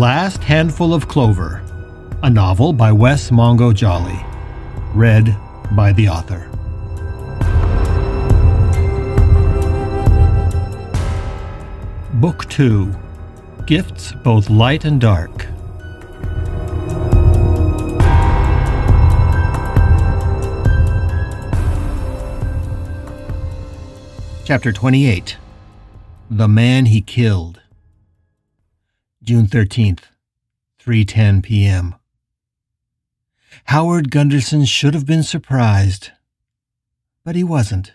Last Handful of Clover, a novel by Wes Mongo Jolley, read by the author. Book 2 Gifts Both Light and Dark. Chapter 28 The Man He Killed. June 13th, 3:10 p.m. Howard Gunderson should have been surprised, but he wasn't.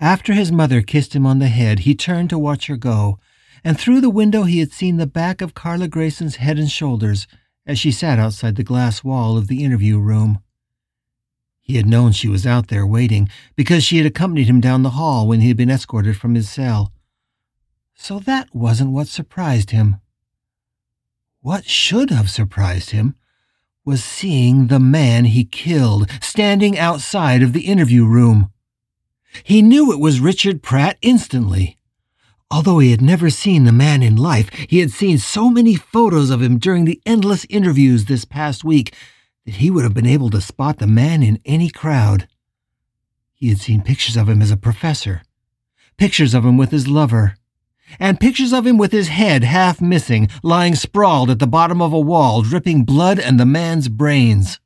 After his mother kissed him on the head, he turned to watch her go, and through the window he had seen the back of Carla Grayson's head and shoulders as she sat outside the glass wall of the interview room. He had known she was out there waiting because she had accompanied him down the hall when he had been escorted from his cell. So that wasn't what surprised him. What should have surprised him was seeing the man he killed standing outside of the interview room. He knew it was Richard Pratt instantly. Although he had never seen the man in life, he had seen so many photos of him during the endless interviews this past week that he would have been able to spot the man in any crowd. He had seen pictures of him as a professor, pictures of him with his lover, and pictures of him with his head half missing, lying sprawled at the bottom of a wall, dripping blood and the man's brains.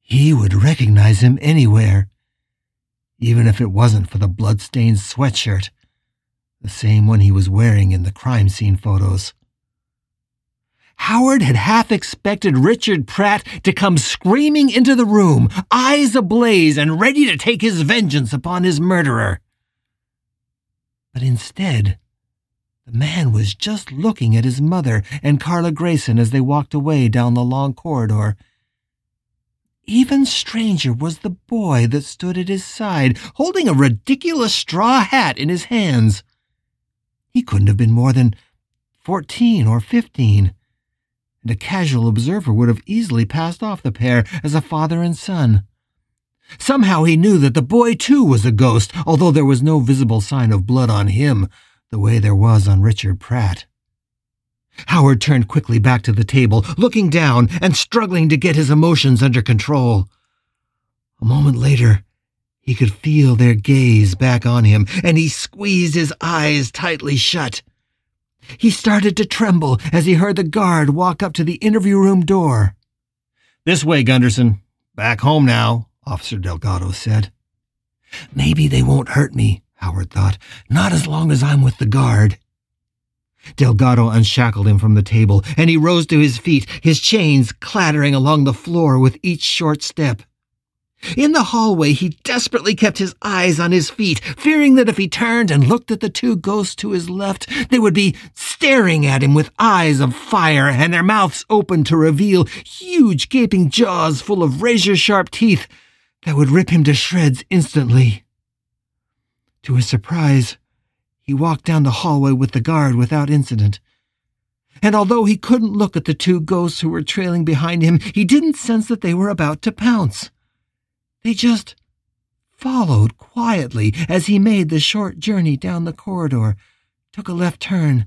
He would recognize him anywhere, even if it wasn't for the blood-stained sweatshirt, the same one he was wearing in the crime scene photos. Howard had half expected Richard Pratt to come screaming into the room, eyes ablaze and ready to take his vengeance upon his murderer. But instead, the man was just looking at his mother and Carla Grayson as they walked away down the long corridor. Even stranger was the boy that stood at his side, holding a ridiculous straw hat in his hands. He couldn't have been more than fourteen or fifteen and a casual observer would have easily passed off the pair as a father and son. Somehow he knew that the boy too was a ghost, although there was no visible sign of blood on him, the way there was on Richard Pratt. Howard turned quickly back to the table, looking down and struggling to get his emotions under control. A moment later, he could feel their gaze back on him, and he squeezed his eyes tightly shut. He started to tremble as he heard the guard walk up to the interview room door. This way, Gunderson. Back home now, Officer Delgado said. Maybe they won't hurt me, Howard thought. Not as long as I'm with the guard. Delgado unshackled him from the table, and he rose to his feet, his chains clattering along the floor with each short step. In the hallway, he desperately kept his eyes on his feet, fearing that if he turned and looked at the two ghosts to his left, they would be staring at him with eyes of fire and their mouths open to reveal huge gaping jaws full of razor-sharp teeth that would rip him to shreds instantly. To his surprise, he walked down the hallway with the guard without incident. And although he couldn't look at the two ghosts who were trailing behind him, he didn't sense that they were about to pounce. They just followed quietly as he made the short journey down the corridor, took a left turn,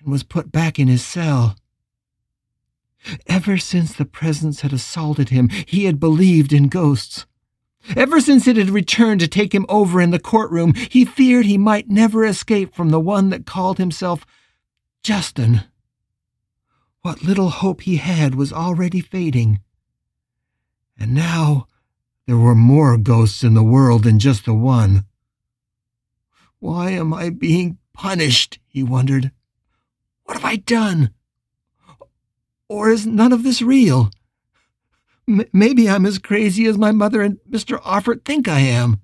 and was put back in his cell. Ever since the presence had assaulted him, he had believed in ghosts. Ever since it had returned to take him over in the courtroom, he feared he might never escape from the one that called himself Justin. What little hope he had was already fading. And now there were more ghosts in the world than just the one. Why am I being punished? he wondered. What have I done? Or is none of this real? M maybe I'm as crazy as my mother and Mr. Offord think I am.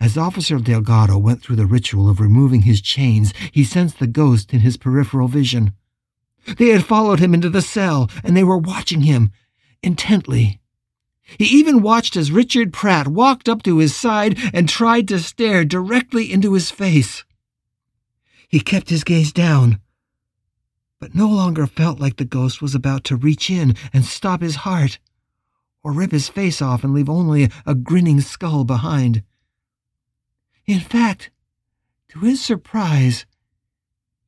As Officer Delgado went through the ritual of removing his chains, he sensed the ghost in his peripheral vision. They had followed him into the cell, and they were watching him intently. He even watched as Richard Pratt walked up to his side and tried to stare directly into his face. He kept his gaze down, but no longer felt like the ghost was about to reach in and stop his heart, or rip his face off and leave only a grinning skull behind. In fact, to his surprise,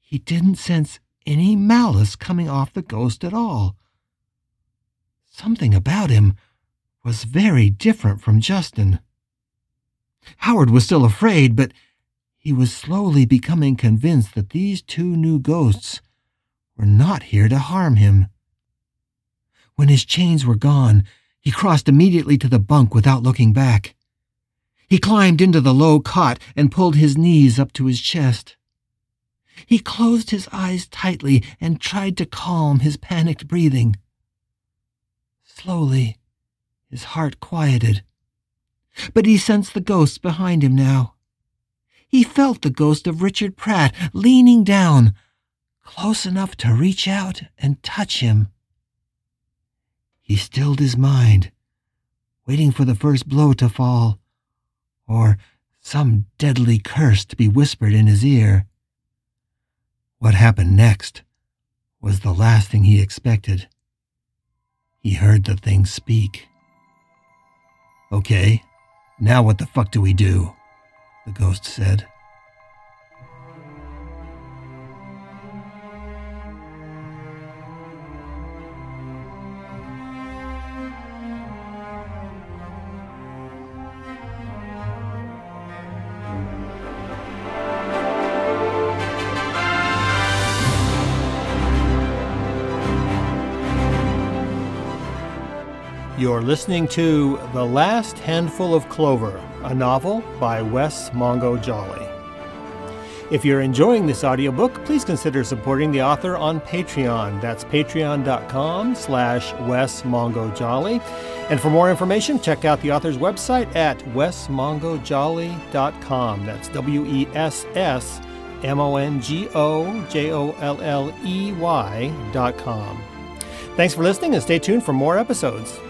he didn't sense any malice coming off the ghost at all. Something about him was very different from Justin. Howard was still afraid, but he was slowly becoming convinced that these two new ghosts were not here to harm him. When his chains were gone, he crossed immediately to the bunk without looking back. He climbed into the low cot and pulled his knees up to his chest. He closed his eyes tightly and tried to calm his panicked breathing. Slowly, his heart quieted. But he sensed the ghosts behind him now. He felt the ghost of Richard Pratt leaning down, close enough to reach out and touch him. He stilled his mind, waiting for the first blow to fall, or some deadly curse to be whispered in his ear. What happened next was the last thing he expected. He heard the thing speak. Okay, now what the fuck do we do? The ghost said. You're listening to The Last Handful of Clover, a novel by Wes Mongo Jolley. If you're enjoying this audiobook, please consider supporting the author on Patreon. That's patreon.com slash Wes Mongo Jolley. And for more information, check out the author's website at wesmongojolley.com. That's W-E-S-S M-O-N-G-O-J-O-L-L-E-Y dot com. Thanks for listening and stay tuned for more episodes.